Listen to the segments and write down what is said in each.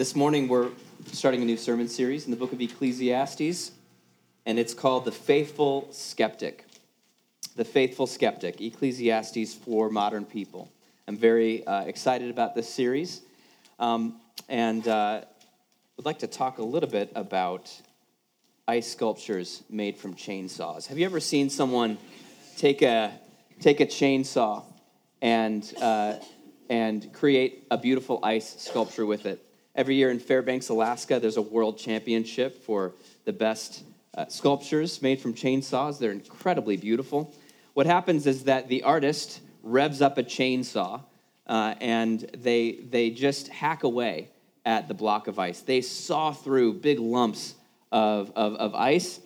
This morning we're starting a new sermon series in the book of Ecclesiastes, and it's called The Faithful Skeptic. The Faithful Skeptic, Ecclesiastes for Modern People. I'm very uh, excited about this series, um, and uh, would like to talk a little bit about ice sculptures made from chainsaws. Have you ever seen someone take a, take a chainsaw and, uh, and create a beautiful ice sculpture with it? Every year in Fairbanks, Alaska, there's a world championship for the best uh, sculptures made from chainsaws. They're incredibly beautiful. What happens is that the artist revs up a chainsaw uh, and they, they just hack away at the block of ice. They saw through big lumps of, of, of ice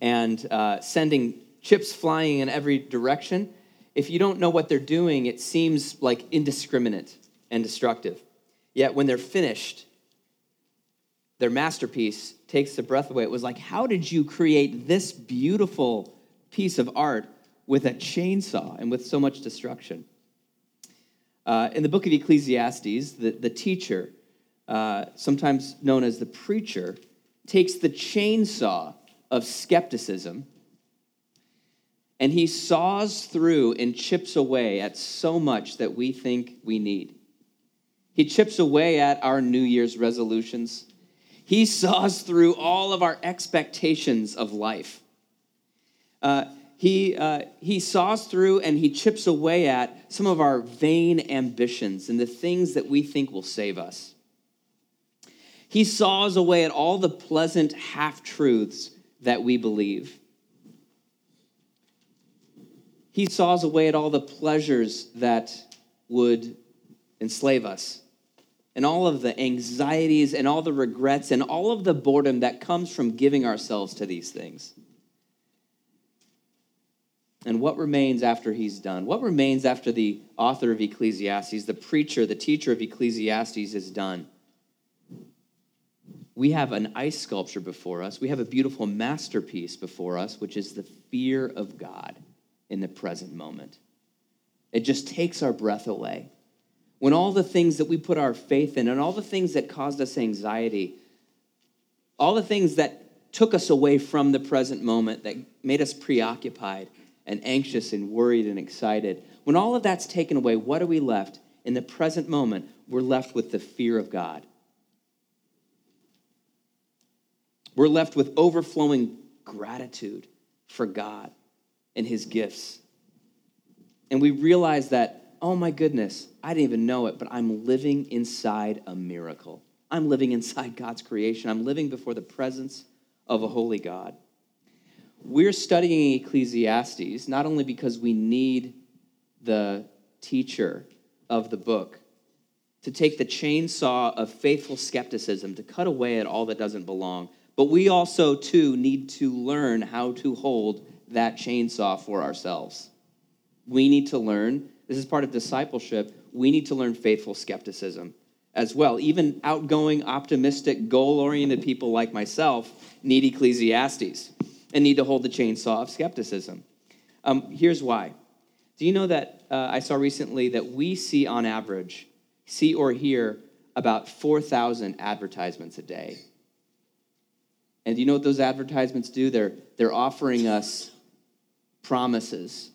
and uh, sending chips flying in every direction. If you don't know what they're doing, it seems like indiscriminate and destructive. Yet when they're finished, their masterpiece takes the breath away. It was like, how did you create this beautiful piece of art with a chainsaw and with so much destruction? Uh, in the book of Ecclesiastes, the, the teacher, uh, sometimes known as the preacher, takes the chainsaw of skepticism and he saws through and chips away at so much that we think we need. He chips away at our New Year's resolutions. He saws through all of our expectations of life. Uh, he, uh, he saws through and he chips away at some of our vain ambitions and the things that we think will save us. He saws away at all the pleasant half truths that we believe. He saws away at all the pleasures that would enslave us and all of the anxieties and all the regrets and all of the boredom that comes from giving ourselves to these things. And what remains after he's done? What remains after the author of Ecclesiastes, the preacher, the teacher of Ecclesiastes is done? We have an ice sculpture before us. We have a beautiful masterpiece before us, which is the fear of God in the present moment. It just takes our breath away when all the things that we put our faith in and all the things that caused us anxiety, all the things that took us away from the present moment, that made us preoccupied and anxious and worried and excited, when all of that's taken away, what are we left? In the present moment, we're left with the fear of God. We're left with overflowing gratitude for God and His gifts. And we realize that oh my goodness, I didn't even know it, but I'm living inside a miracle. I'm living inside God's creation. I'm living before the presence of a holy God. We're studying Ecclesiastes not only because we need the teacher of the book to take the chainsaw of faithful skepticism to cut away at all that doesn't belong, but we also, too, need to learn how to hold that chainsaw for ourselves. We need to learn this is part of discipleship. We need to learn faithful skepticism as well. Even outgoing, optimistic, goal oriented people like myself need Ecclesiastes and need to hold the chainsaw of skepticism. Um, here's why. Do you know that uh, I saw recently that we see on average, see or hear about 4,000 advertisements a day? And do you know what those advertisements do? They're, they're offering us promises,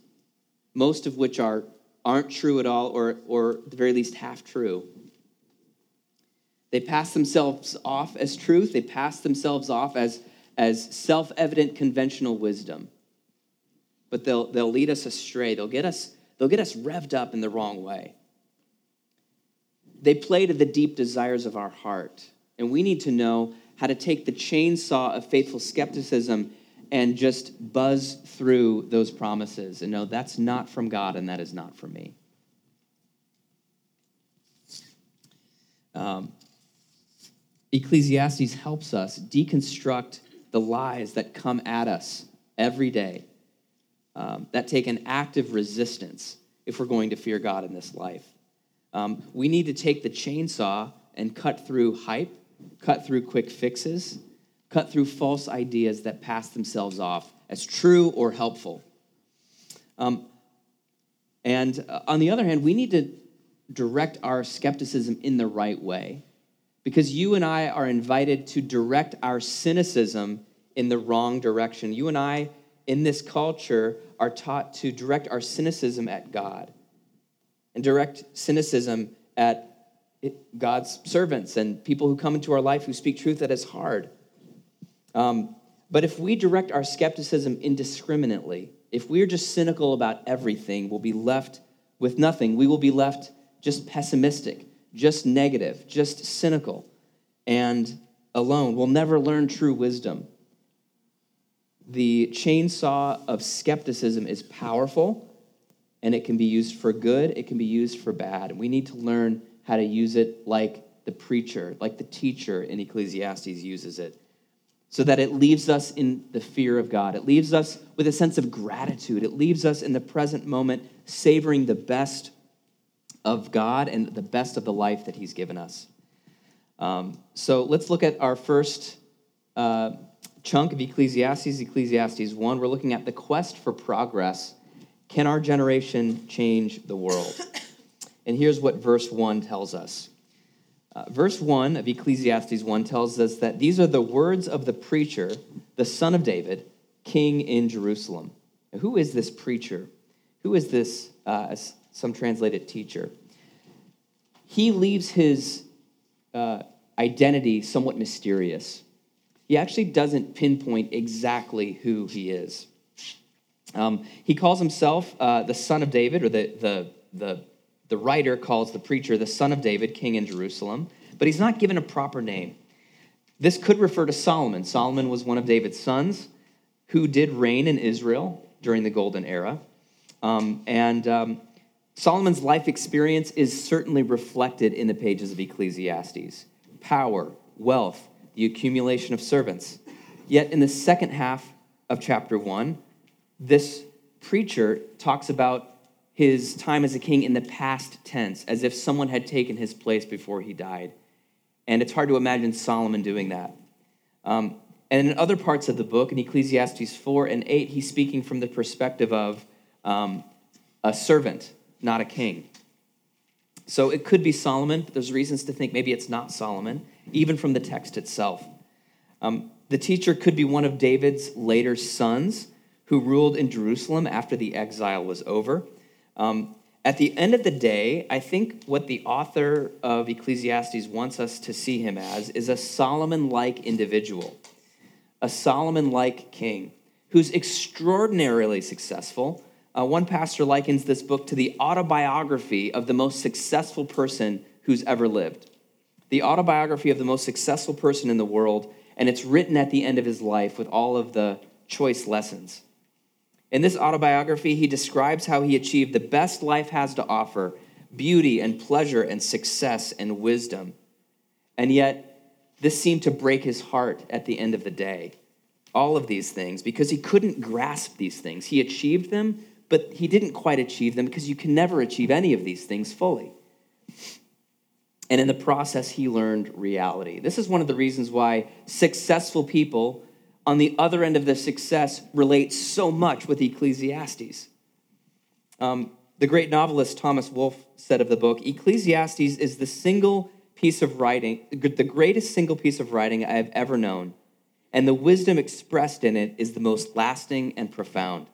most of which are aren't true at all, or, or at the very least half true. They pass themselves off as truth, they pass themselves off as, as self evident conventional wisdom. But they'll, they'll lead us astray, they'll get us, they'll get us revved up in the wrong way. They play to the deep desires of our heart, and we need to know how to take the chainsaw of faithful skepticism and just buzz through those promises and know that's not from God and that is not from me. Um, Ecclesiastes helps us deconstruct the lies that come at us every day um, that take an active resistance if we're going to fear God in this life. Um, we need to take the chainsaw and cut through hype, cut through quick fixes, cut through false ideas that pass themselves off as true or helpful. Um, and uh, on the other hand, we need to direct our skepticism in the right way. because you and I are invited to direct our cynicism in the wrong direction. You and I, in this culture, are taught to direct our cynicism at God and direct cynicism at God's servants and people who come into our life who speak truth that is hard. Um, but if we direct our skepticism indiscriminately, if we're just cynical about everything, we'll be left with nothing. We will be left just pessimistic, just negative, just cynical, and alone. We'll never learn true wisdom. The chainsaw of skepticism is powerful, and it can be used for good, it can be used for bad. And we need to learn how to use it like the preacher, like the teacher in Ecclesiastes uses it so that it leaves us in the fear of God. It leaves us with a sense of gratitude. It leaves us in the present moment savoring the best of God and the best of the life that He's given us. Um, so let's look at our first uh, chunk of Ecclesiastes, Ecclesiastes 1. We're looking at the quest for progress. Can our generation change the world? And here's what verse 1 tells us uh, verse 1 of Ecclesiastes 1 tells us that these are the words of the preacher, the son of David, king in Jerusalem. Now, who is this preacher? Who is this, uh, as some translated teacher? He leaves his uh, identity somewhat mysterious. He actually doesn't pinpoint exactly who he is. Um, he calls himself uh, the son of David, or the, the, the the writer calls the preacher the son of David, king in Jerusalem, but he's not given a proper name. This could refer to Solomon. Solomon was one of David's sons who did reign in Israel during the Golden Era. Um, and um, Solomon's life experience is certainly reflected in the pages of Ecclesiastes power, wealth, the accumulation of servants. Yet in the second half of chapter one, this preacher talks about his time as a king in the past tense, as if someone had taken his place before he died. And it's hard to imagine Solomon doing that. Um, and in other parts of the book, in Ecclesiastes 4 and 8, he's speaking from the perspective of um, a servant, not a king. So it could be Solomon, but there's reasons to think maybe it's not Solomon, even from the text itself. Um, the teacher could be one of David's later sons who ruled in Jerusalem after the exile was over. Um, at the end of the day, I think what the author of Ecclesiastes wants us to see him as is a Solomon like individual, a Solomon like king who's extraordinarily successful. Uh, one pastor likens this book to the autobiography of the most successful person who's ever lived. The autobiography of the most successful person in the world, and it's written at the end of his life with all of the choice lessons. In this autobiography, he describes how he achieved the best life has to offer beauty and pleasure and success and wisdom. And yet, this seemed to break his heart at the end of the day. All of these things, because he couldn't grasp these things. He achieved them, but he didn't quite achieve them because you can never achieve any of these things fully. And in the process, he learned reality. This is one of the reasons why successful people on the other end of the success relates so much with Ecclesiastes. Um, the great novelist Thomas Wolfe said of the book Ecclesiastes is the single piece of writing, the greatest single piece of writing I have ever known, and the wisdom expressed in it is the most lasting and profound.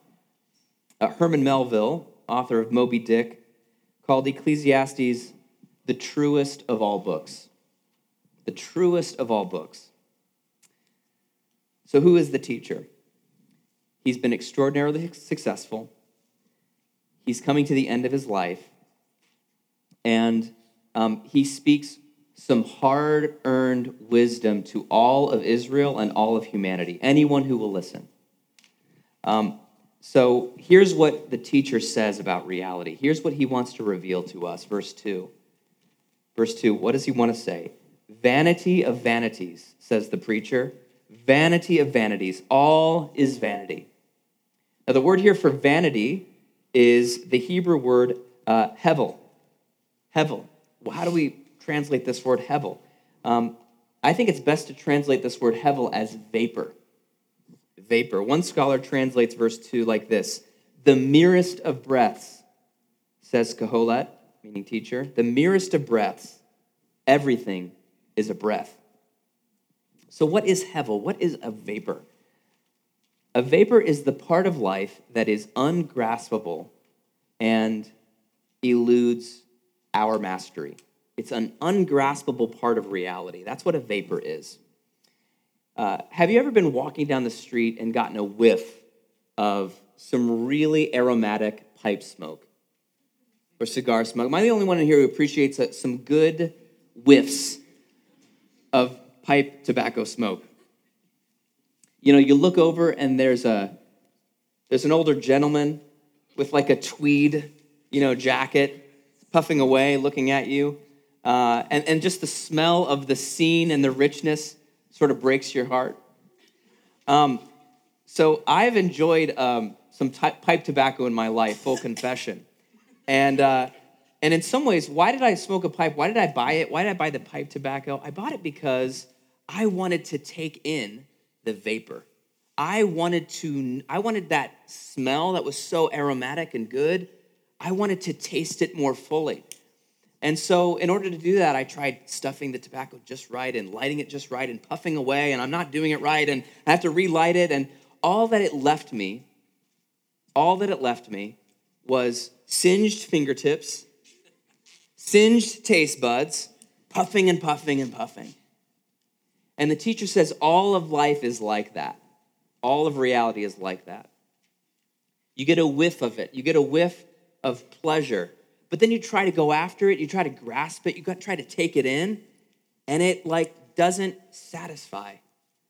Uh, Herman Melville, author of Moby Dick, called Ecclesiastes the truest of all books. The truest of all books. So, who is the teacher? He's been extraordinarily successful. He's coming to the end of his life. And um, he speaks some hard earned wisdom to all of Israel and all of humanity, anyone who will listen. Um, so here's what the teacher says about reality. Here's what he wants to reveal to us. Verse 2. Verse 2, what does he want to say? Vanity of vanities, says the preacher vanity of vanities. All is vanity. Now, the word here for vanity is the Hebrew word uh, hevel. Hevel. Well, how do we translate this word hevel? Um, I think it's best to translate this word hevel as vapor. Vapor. One scholar translates verse 2 like this The merest of breaths, says Kohelet, meaning teacher, the merest of breaths, everything is a breath. So, what is hevel? What is a vapor? A vapor is the part of life that is ungraspable and eludes our mastery. It's an ungraspable part of reality. That's what a vapor is. Uh, have you ever been walking down the street and gotten a whiff of some really aromatic pipe smoke or cigar smoke? Am I the only one in here who appreciates some good whiffs of pipe tobacco smoke? You know, you look over and there's a there's an older gentleman with like a tweed, you know, jacket, puffing away, looking at you, uh, and and just the smell of the scene and the richness sort of breaks your heart. Um, so I've enjoyed um, some t- pipe tobacco in my life, full confession, and. Uh, and in some ways, why did I smoke a pipe? Why did I buy it? Why did I buy the pipe tobacco? I bought it because I wanted to take in the vapor. I wanted to I wanted that smell that was so aromatic and good. I wanted to taste it more fully. And so, in order to do that, I tried stuffing the tobacco just right and lighting it just right and puffing away, and I'm not doing it right, and I have to relight it. And all that it left me, all that it left me was singed fingertips, singed taste buds, puffing and puffing and puffing. And the teacher says all of life is like that. All of reality is like that. You get a whiff of it, you get a whiff of pleasure, but then you try to go after it, you try to grasp it, you try to take it in, and it like doesn't satisfy.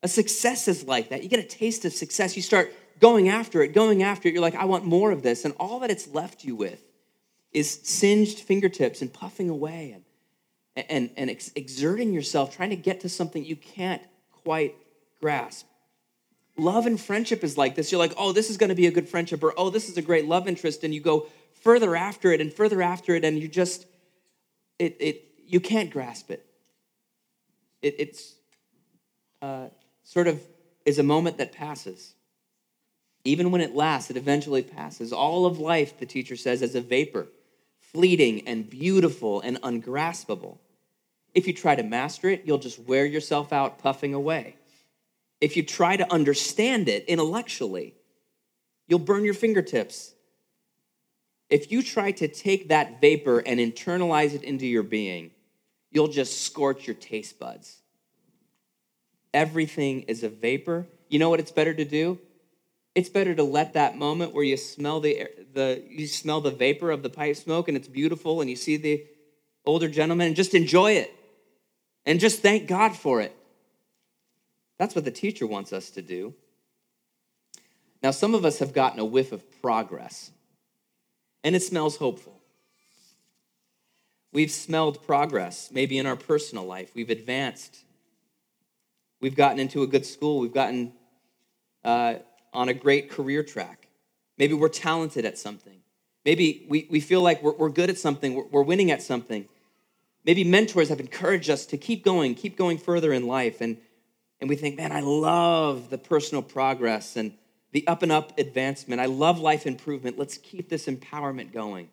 A success is like that. You get a taste of success, you start going after it, going after it. You're like, I want more of this. And all that it's left you with is singed fingertips and puffing away and and, and ex- exerting yourself, trying to get to something you can't quite grasp. Love and friendship is like this. You're like, oh, this is going to be a good friendship, or oh, this is a great love interest, and you go further after it and further after it, and you just, it, it you can't grasp it. it it's uh, sort of is a moment that passes. Even when it lasts, it eventually passes. All of life, the teacher says, is a vapor, fleeting and beautiful and ungraspable. If you try to master it, you'll just wear yourself out puffing away. If you try to understand it intellectually, you'll burn your fingertips. If you try to take that vapor and internalize it into your being, you'll just scorch your taste buds. Everything is a vapor. You know what it's better to do? It's better to let that moment where you smell the, the you smell the vapor of the pipe smoke and it's beautiful and you see the older gentleman and just enjoy it and just thank God for it. That's what the teacher wants us to do. Now, some of us have gotten a whiff of progress, and it smells hopeful. We've smelled progress, maybe in our personal life. We've advanced. We've gotten into a good school. We've gotten uh, on a great career track. Maybe we're talented at something. Maybe we, we feel like we're, we're good at something, we're, we're winning at something. Maybe mentors have encouraged us to keep going, keep going further in life. And, and we think, man, I love the personal progress and the up and up advancement. I love life improvement. Let's keep this empowerment going.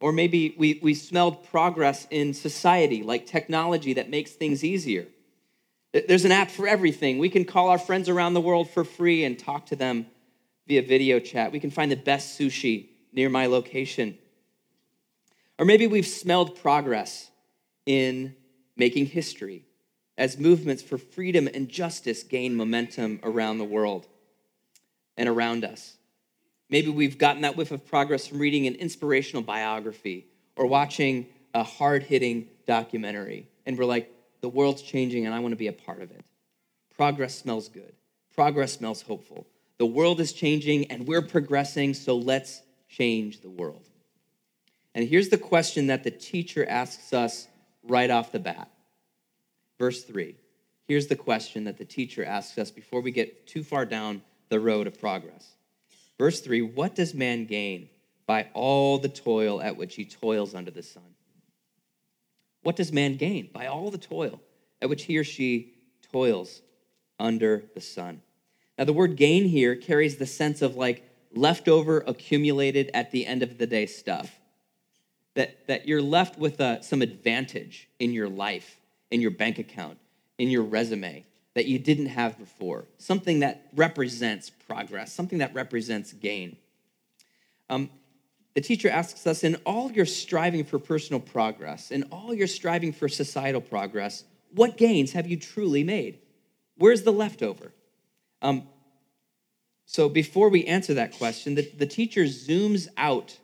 Or maybe we, we smelled progress in society, like technology that makes things easier. There's an app for everything. We can call our friends around the world for free and talk to them via video chat. We can find the best sushi near my location. Or maybe we've smelled progress in making history as movements for freedom and justice gain momentum around the world and around us. Maybe we've gotten that whiff of progress from reading an inspirational biography or watching a hard hitting documentary, and we're like, the world's changing and I want to be a part of it. Progress smells good, progress smells hopeful. The world is changing and we're progressing, so let's change the world. And here's the question that the teacher asks us right off the bat. Verse 3. Here's the question that the teacher asks us before we get too far down the road of progress. Verse 3 What does man gain by all the toil at which he toils under the sun? What does man gain by all the toil at which he or she toils under the sun? Now, the word gain here carries the sense of like leftover, accumulated at the end of the day stuff that, that you're left with uh, some advantage in your life in your bank account, in your resume that you didn't have before, something that represents progress, something that represents gain. Um, the teacher asks us in all your striving for personal progress, in all your striving for societal progress, what gains have you truly made? Where's the leftover? Um, so before we answer that question, the, the teacher zooms out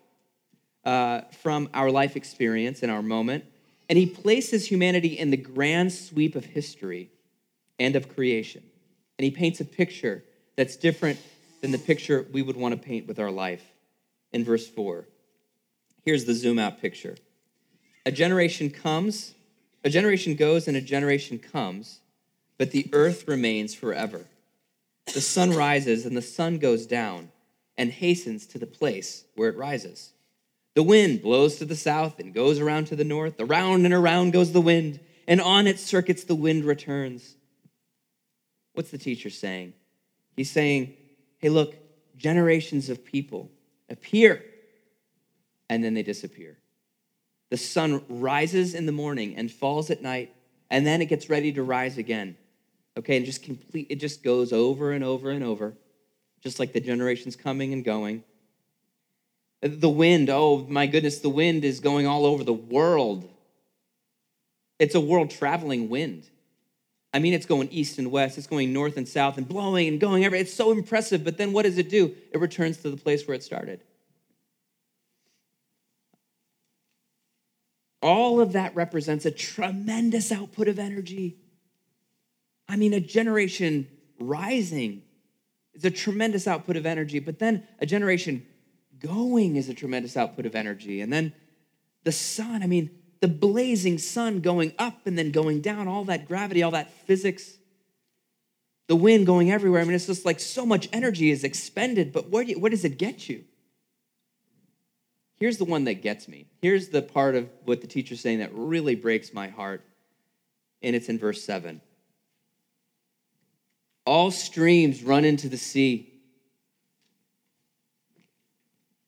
uh, from our life experience in our moment, and he places humanity in the grand sweep of history and of creation. And he paints a picture that's different than the picture we would want to paint with our life in verse 4. Here's the zoom out picture A generation comes, a generation goes, and a generation comes, but the earth remains forever. The sun rises and the sun goes down and hastens to the place where it rises. The wind blows to the south and goes around to the north. Around and around goes the wind, and on its circuits the wind returns. What's the teacher saying? He's saying, hey, look, generations of people appear and then they disappear. The sun rises in the morning and falls at night, and then it gets ready to rise again. Okay, and just complete it just goes over and over and over, just like the generations coming and going. The wind, oh my goodness, the wind is going all over the world. It's a world traveling wind. I mean, it's going east and west, it's going north and south and blowing and going everywhere. It's so impressive, but then what does it do? It returns to the place where it started. All of that represents a tremendous output of energy. I mean, a generation rising is a tremendous output of energy, but then a generation going is a tremendous output of energy. And then the sun, I mean, the blazing sun going up and then going down, all that gravity, all that physics, the wind going everywhere. I mean, it's just like so much energy is expended, but where, you, where does it get you? Here's the one that gets me. Here's the part of what the teacher's saying that really breaks my heart, and it's in verse 7. All streams run into the sea.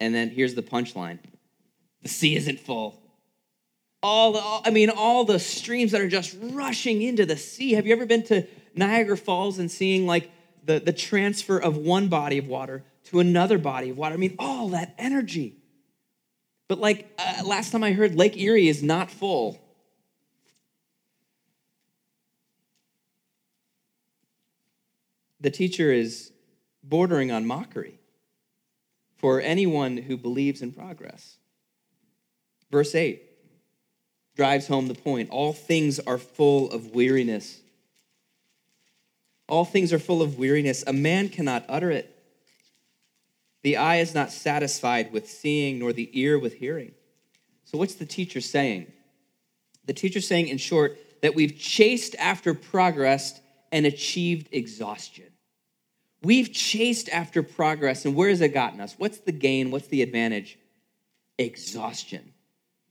And then here's the punchline the sea isn't full. All the, I mean, all the streams that are just rushing into the sea. Have you ever been to Niagara Falls and seeing like the, the transfer of one body of water to another body of water? I mean, all that energy. But like uh, last time I heard, Lake Erie is not full. The teacher is bordering on mockery for anyone who believes in progress. Verse 8 drives home the point all things are full of weariness. All things are full of weariness. A man cannot utter it. The eye is not satisfied with seeing, nor the ear with hearing. So, what's the teacher saying? The teacher's saying, in short, that we've chased after progress and achieved exhaustion. We've chased after progress, and where has it gotten us? What's the gain? What's the advantage? Exhaustion.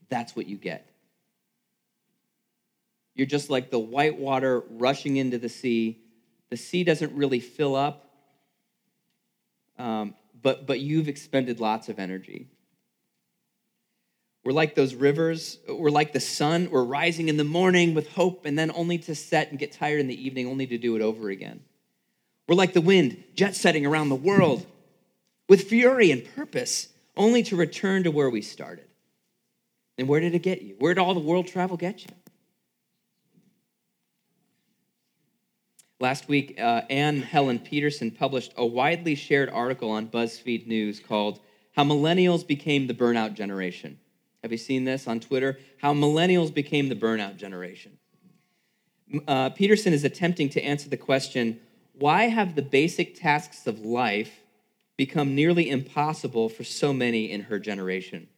That's what you get. You're just like the white water rushing into the sea. The sea doesn't really fill up. Um, but, but you've expended lots of energy. We're like those rivers. We're like the sun. We're rising in the morning with hope and then only to set and get tired in the evening, only to do it over again. We're like the wind, jet setting around the world with fury and purpose, only to return to where we started. And where did it get you? Where did all the world travel get you? Last week, uh, Anne Helen Petersen published a widely shared article on BuzzFeed News called How Millennials Became the Burnout Generation. Have you seen this on Twitter? How Millennials Became the Burnout Generation. Uh, Petersen is attempting to answer the question why have the basic tasks of life become nearly impossible for so many in her generation?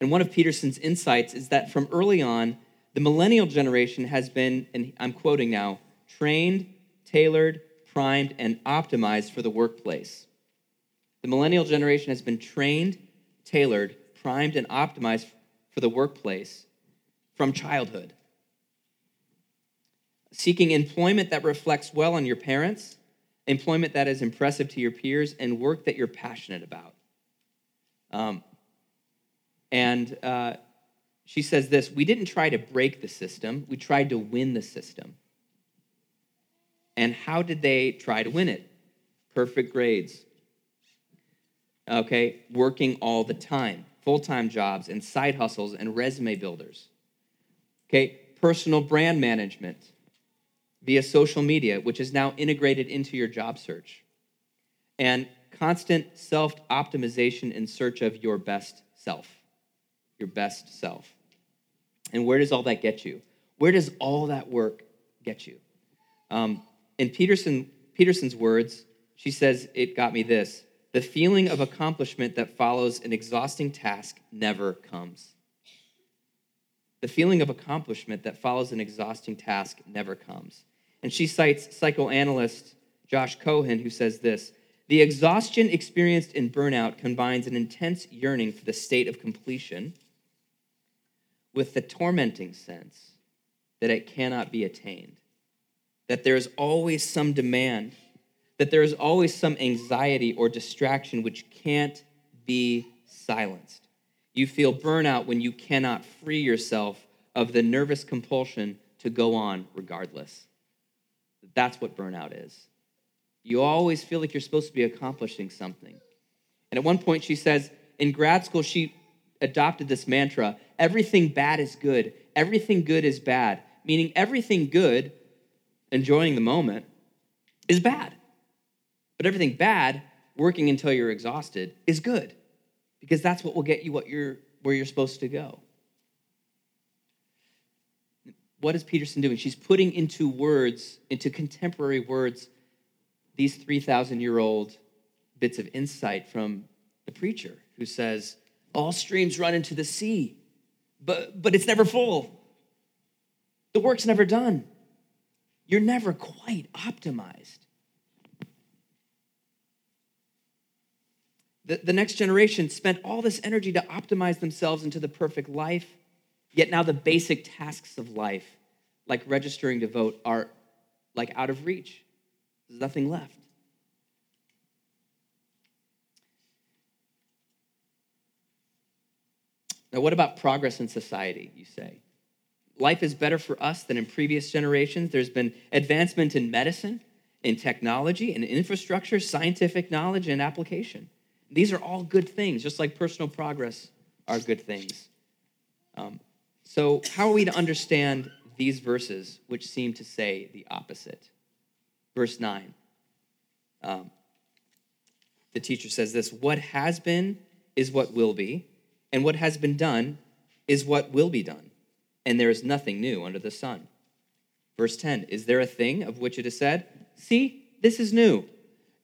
And one of Petersen's insights is that from early on, the millennial generation has been, and I'm quoting now, trained, tailored, primed, and optimized for the workplace. The millennial generation has been trained, tailored, primed, and optimized for the workplace from childhood. Seeking employment that reflects well on your parents, employment that is impressive to your peers, and work that you're passionate about. Um, and uh, she says this We didn't try to break the system, we tried to win the system. And how did they try to win it? Perfect grades. Okay, working all the time, full time jobs and side hustles and resume builders. Okay, personal brand management via social media, which is now integrated into your job search. And constant self optimization in search of your best self. Your best self. And where does all that get you? Where does all that work get you? Um, in Petersen, Petersen's words, she says, It got me this the feeling of accomplishment that follows an exhausting task never comes. The feeling of accomplishment that follows an exhausting task never comes. And she cites psychoanalyst Josh Cohen, who says this The exhaustion experienced in burnout combines an intense yearning for the state of completion with the tormenting sense that it cannot be attained, that there is always some demand, that there is always some anxiety or distraction which can't be silenced. You feel burnout when you cannot free yourself of the nervous compulsion to go on regardless. That's what burnout is. You always feel like you're supposed to be accomplishing something. And at one point, she says, in grad school, she adopted this mantra everything bad is good, everything good is bad, meaning everything good, enjoying the moment, is bad. But everything bad, working until you're exhausted, is good because that's what will get you what you're, where you're supposed to go. What is Petersen doing? She's putting into words, into contemporary words, these 3,000 year old bits of insight from the preacher who says, all streams run into the sea, but, but it's never full. The work's never done. You're never quite optimized. The, the next generation spent all this energy to optimize themselves into the perfect life, yet now the basic tasks of life, like registering to vote, are like out of reach. There's nothing left. Now, what about progress in society, you say? Life is better for us than in previous generations. There's been advancement in medicine, in technology, in infrastructure, scientific knowledge, and application. These are all good things, just like personal progress are good things. Um, so, how are we to understand these verses, which seem to say the opposite? Verse 9. Um, the teacher says this What has been is what will be and what has been done is what will be done, and there is nothing new under the sun. Verse 10 Is there a thing of which it is said, See, this is new?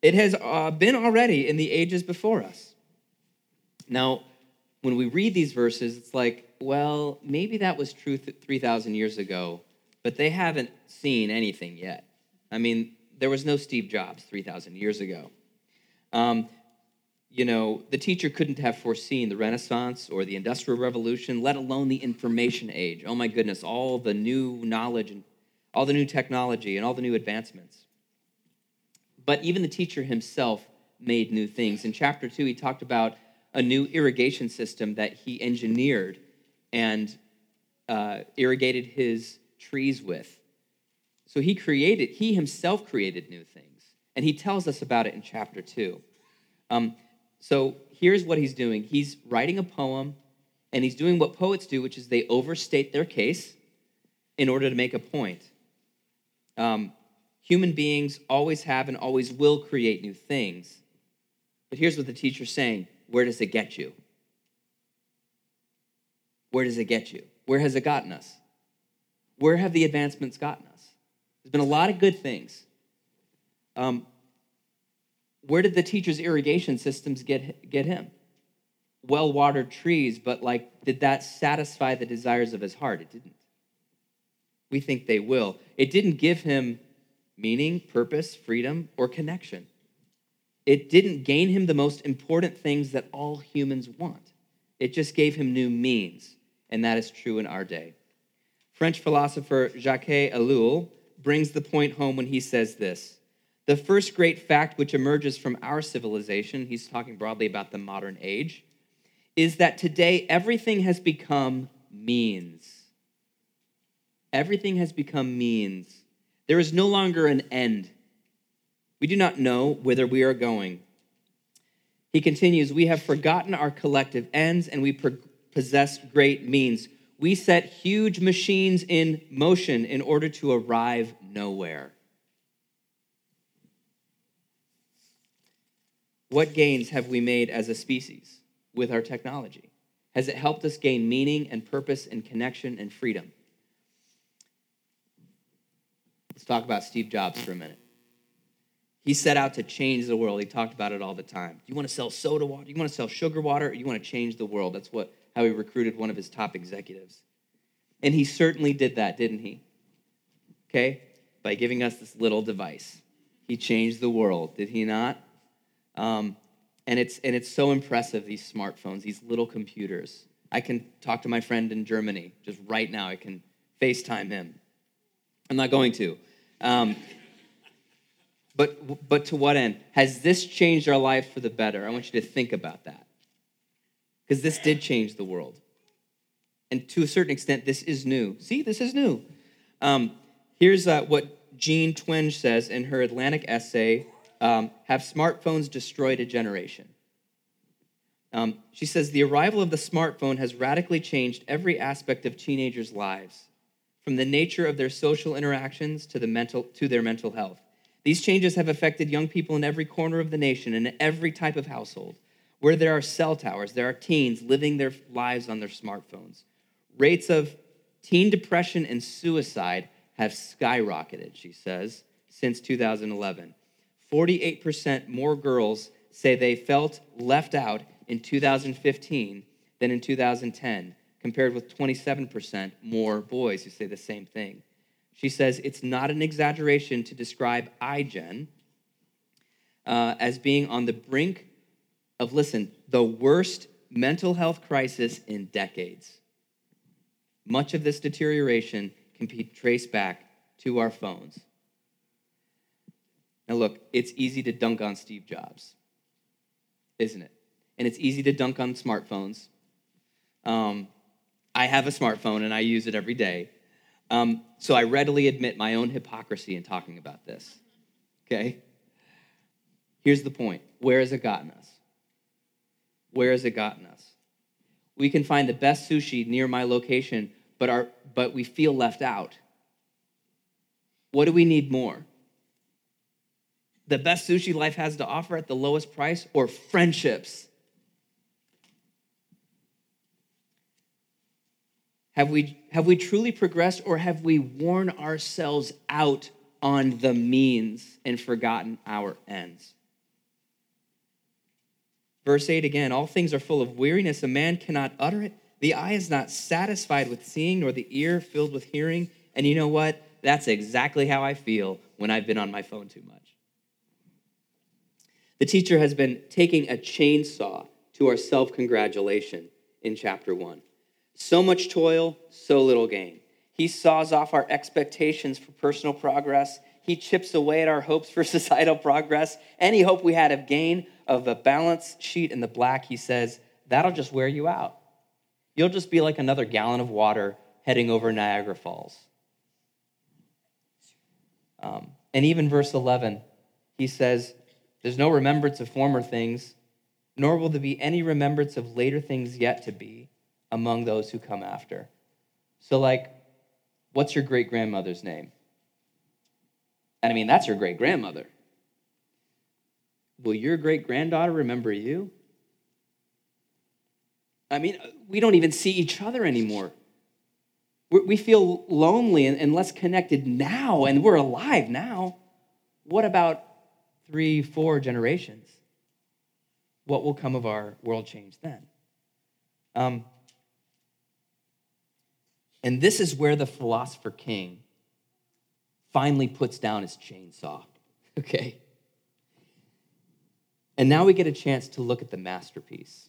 It has uh, been already in the ages before us. Now, when we read these verses, it's like, well, maybe that was true 3,000 years ago, but they haven't seen anything yet. I mean, there was no Steve Jobs 3,000 years ago. Um, you know, the teacher couldn't have foreseen the Renaissance or the Industrial Revolution, let alone the information age. Oh my goodness, all the new knowledge and all the new technology and all the new advancements. But even the teacher himself made new things. In chapter two, he talked about a new irrigation system that he engineered and uh, irrigated his trees with. So he created, he himself created new things. And he tells us about it in chapter two. Um, so here's what he's doing he's writing a poem, and he's doing what poets do, which is they overstate their case in order to make a point. Um, human beings always have and always will create new things. But here's what the teacher's saying where does it get you? Where does it get you? Where has it gotten us? Where have the advancements gotten us? There's been a lot of good things. Um, where did the teacher's irrigation systems get, get him? Well watered trees, but like, did that satisfy the desires of his heart? It didn't. We think they will. It didn't give him meaning, purpose, freedom, or connection. It didn't gain him the most important things that all humans want. It just gave him new means, and that is true in our day. French philosopher Jacques Ellul brings the point home when he says this the first great fact which emerges from our civilization, he's talking broadly about the modern age, is that today everything has become means. Everything has become means. There is no longer an end. We do not know whither we are going. He continues, We have forgotten our collective ends and we possess great means. We set huge machines in motion in order to arrive nowhere. What gains have we made as a species with our technology? Has it helped us gain meaning and purpose and connection and freedom? Let's talk about Steve Jobs for a minute. He set out to change the world. He talked about it all the time. Do you want to sell soda water? You want to sell sugar water? You want to change the world? That's what how he recruited one of his top executives. And he certainly did that, didn't he? Okay? By giving us this little device. He changed the world, did he not? Um, and it's and it's so impressive these smartphones, these little computers. I can talk to my friend in Germany just right now. I can FaceTime him. I'm not going to. Um, but but to what end? Has this changed our life for the better? I want you to think about that. Because this did change the world. And to a certain extent, this is new. See, this is new. Um, here's uh, what Jean Twenge says in her Atlantic essay um, Have Smartphones Destroyed a Generation? Um, she says the arrival of the smartphone has radically changed every aspect of teenagers' lives, from the nature of their social interactions to, the mental, to their mental health. These changes have affected young people in every corner of the nation and every type of household. Where there are cell towers, there are teens living their lives on their smartphones. Rates of teen depression and suicide have skyrocketed, she says, since 2011. 48% more girls say they felt left out in 2015 than in 2010, compared with 27% more boys who say the same thing. She says it's not an exaggeration to describe iGen uh, as being on the brink of, listen, the worst mental health crisis in decades. Much of this deterioration can be traced back to our phones. Now, look, it's easy to dunk on Steve Jobs, isn't it? And it's easy to dunk on smartphones. Um, I have a smartphone and I use it every day. Um, so I readily admit my own hypocrisy in talking about this. Okay? Here's the point where has it gotten us? Where has it gotten us? We can find the best sushi near my location, but, our, but we feel left out. What do we need more? The best sushi life has to offer at the lowest price or friendships? Have we, have we truly progressed or have we worn ourselves out on the means and forgotten our ends? Verse 8 again all things are full of weariness. A man cannot utter it. The eye is not satisfied with seeing, nor the ear filled with hearing. And you know what? That's exactly how I feel when I've been on my phone too much. The teacher has been taking a chainsaw to our self congratulation in chapter 1. So much toil, so little gain. He saws off our expectations for personal progress. He chips away at our hopes for societal progress. Any hope we had of gain of a balance sheet in the black, he says, that'll just wear you out. You'll just be like another gallon of water heading over Niagara Falls. Um, and even verse 11, he says, There's no remembrance of former things, nor will there be any remembrance of later things yet to be among those who come after. So, like, what's your great grandmother's name? And I mean, that's your great grandmother. Will your great granddaughter remember you? I mean, we don't even see each other anymore. We feel lonely and less connected now, and we're alive now. What about three, four generations? What will come of our world change then? Um, and this is where the philosopher king finally puts down his chainsaw. Okay? And now we get a chance to look at the masterpiece.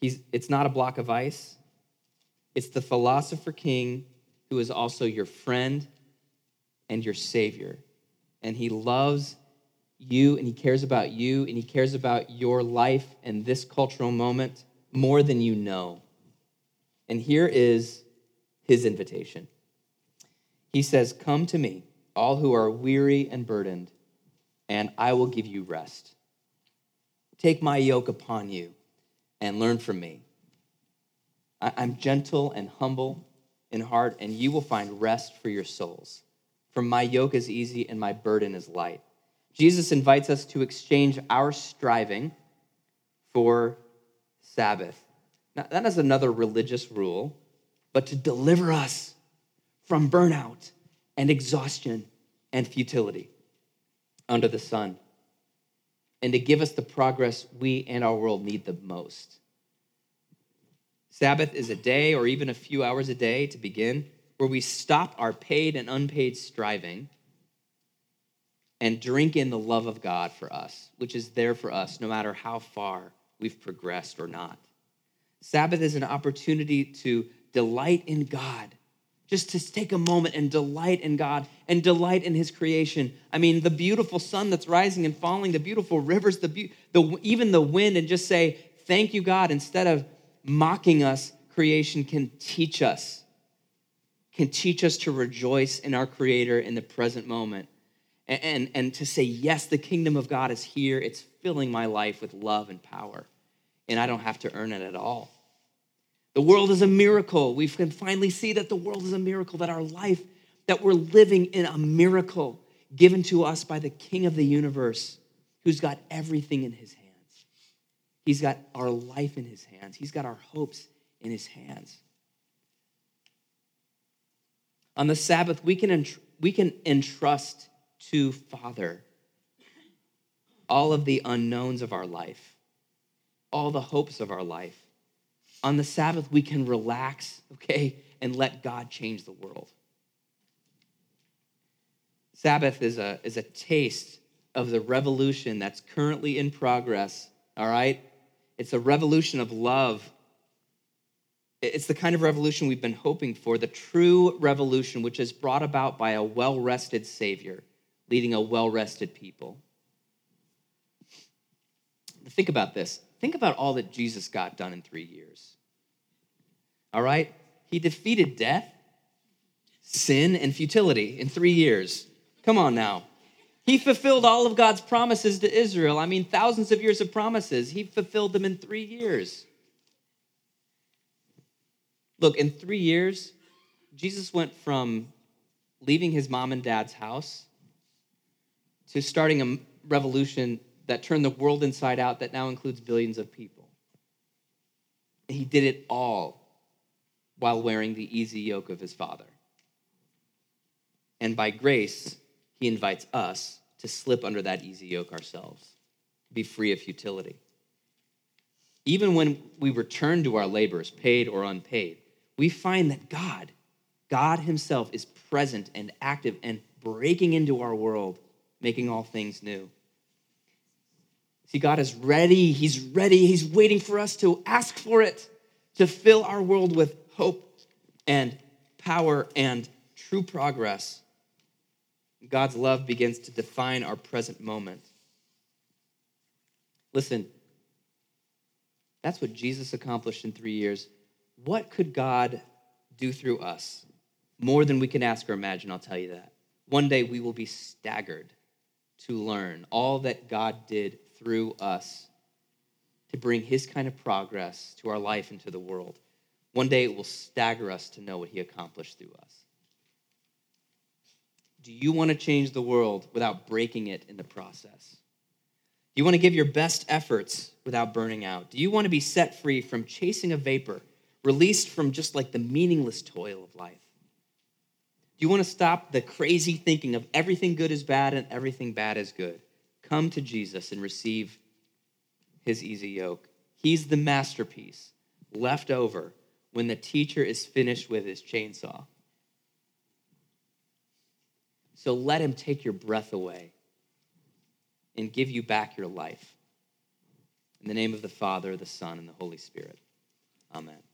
He's, it's not a block of ice, it's the philosopher king who is also your friend and your savior. And he loves you and he cares about you and he cares about your life and this cultural moment more than you know. And here is his invitation. He says, Come to me, all who are weary and burdened, and I will give you rest. Take my yoke upon you and learn from me. I'm gentle and humble in heart, and you will find rest for your souls. For my yoke is easy and my burden is light. Jesus invites us to exchange our striving for Sabbath. Now, that is another religious rule, but to deliver us from burnout and exhaustion and futility under the sun, and to give us the progress we and our world need the most. Sabbath is a day or even a few hours a day to begin where we stop our paid and unpaid striving and drink in the love of God for us, which is there for us no matter how far we've progressed or not. Sabbath is an opportunity to delight in God, just to take a moment and delight in God and delight in His creation. I mean, the beautiful sun that's rising and falling, the beautiful rivers, the, be- the even the wind, and just say, Thank you, God, instead of mocking us, creation can teach us, can teach us to rejoice in our Creator in the present moment and, and, and to say, Yes, the kingdom of God is here. It's filling my life with love and power and I don't have to earn it at all. The world is a miracle. We can finally see that the world is a miracle, that our life, that we're living in a miracle given to us by the King of the universe, who's got everything in his hands. He's got our life in his hands, he's got our hopes in his hands. On the Sabbath, we can, we can entrust to Father all of the unknowns of our life all the hopes of our life. On the Sabbath, we can relax, okay, and let God change the world. Sabbath is a, is a taste of the revolution that's currently in progress, all right? It's a revolution of love. It's the kind of revolution we've been hoping for, the true revolution which is brought about by a well rested Savior leading a well rested people. Think about this Think about all that Jesus got done in three years. All right? He defeated death, sin, and futility in three years. Come on now. He fulfilled all of God's promises to Israel. I mean, thousands of years of promises. He fulfilled them in three years. Look, in three years, Jesus went from leaving his mom and dad's house to starting a revolution that turned the world inside out that now includes billions of people. He did it all while wearing the easy yoke of his Father. And by grace, he invites us to slip under that easy yoke ourselves, be free of futility. Even when we return to our labors, paid or unpaid, we find that God, God Himself, is present and active and breaking into our world, making all things new. See, God is ready. He's ready. He's waiting for us to ask for it, to fill our world with hope and power and true progress. God's love begins to define our present moment. Listen, that's what Jesus accomplished in three years. What could God do through us? More than we can ask or imagine, I'll tell you that. One day we will be staggered to learn all that God did through us to bring his kind of progress to our life and to the world. One day it will stagger us to know what he accomplished through us. Do you want to change the world without breaking it in the process? Do you want to give your best efforts without burning out? Do you want to be set free from chasing a vapor, released from just like the meaningless toil of life? Do you want to stop the crazy thinking of everything good is bad and everything bad is good? Come to Jesus and receive his easy yoke. He's the masterpiece left over when the teacher is finished with his chainsaw. So let him take your breath away and give you back your life. In the name of the Father, the Son, and the Holy Spirit. Amen.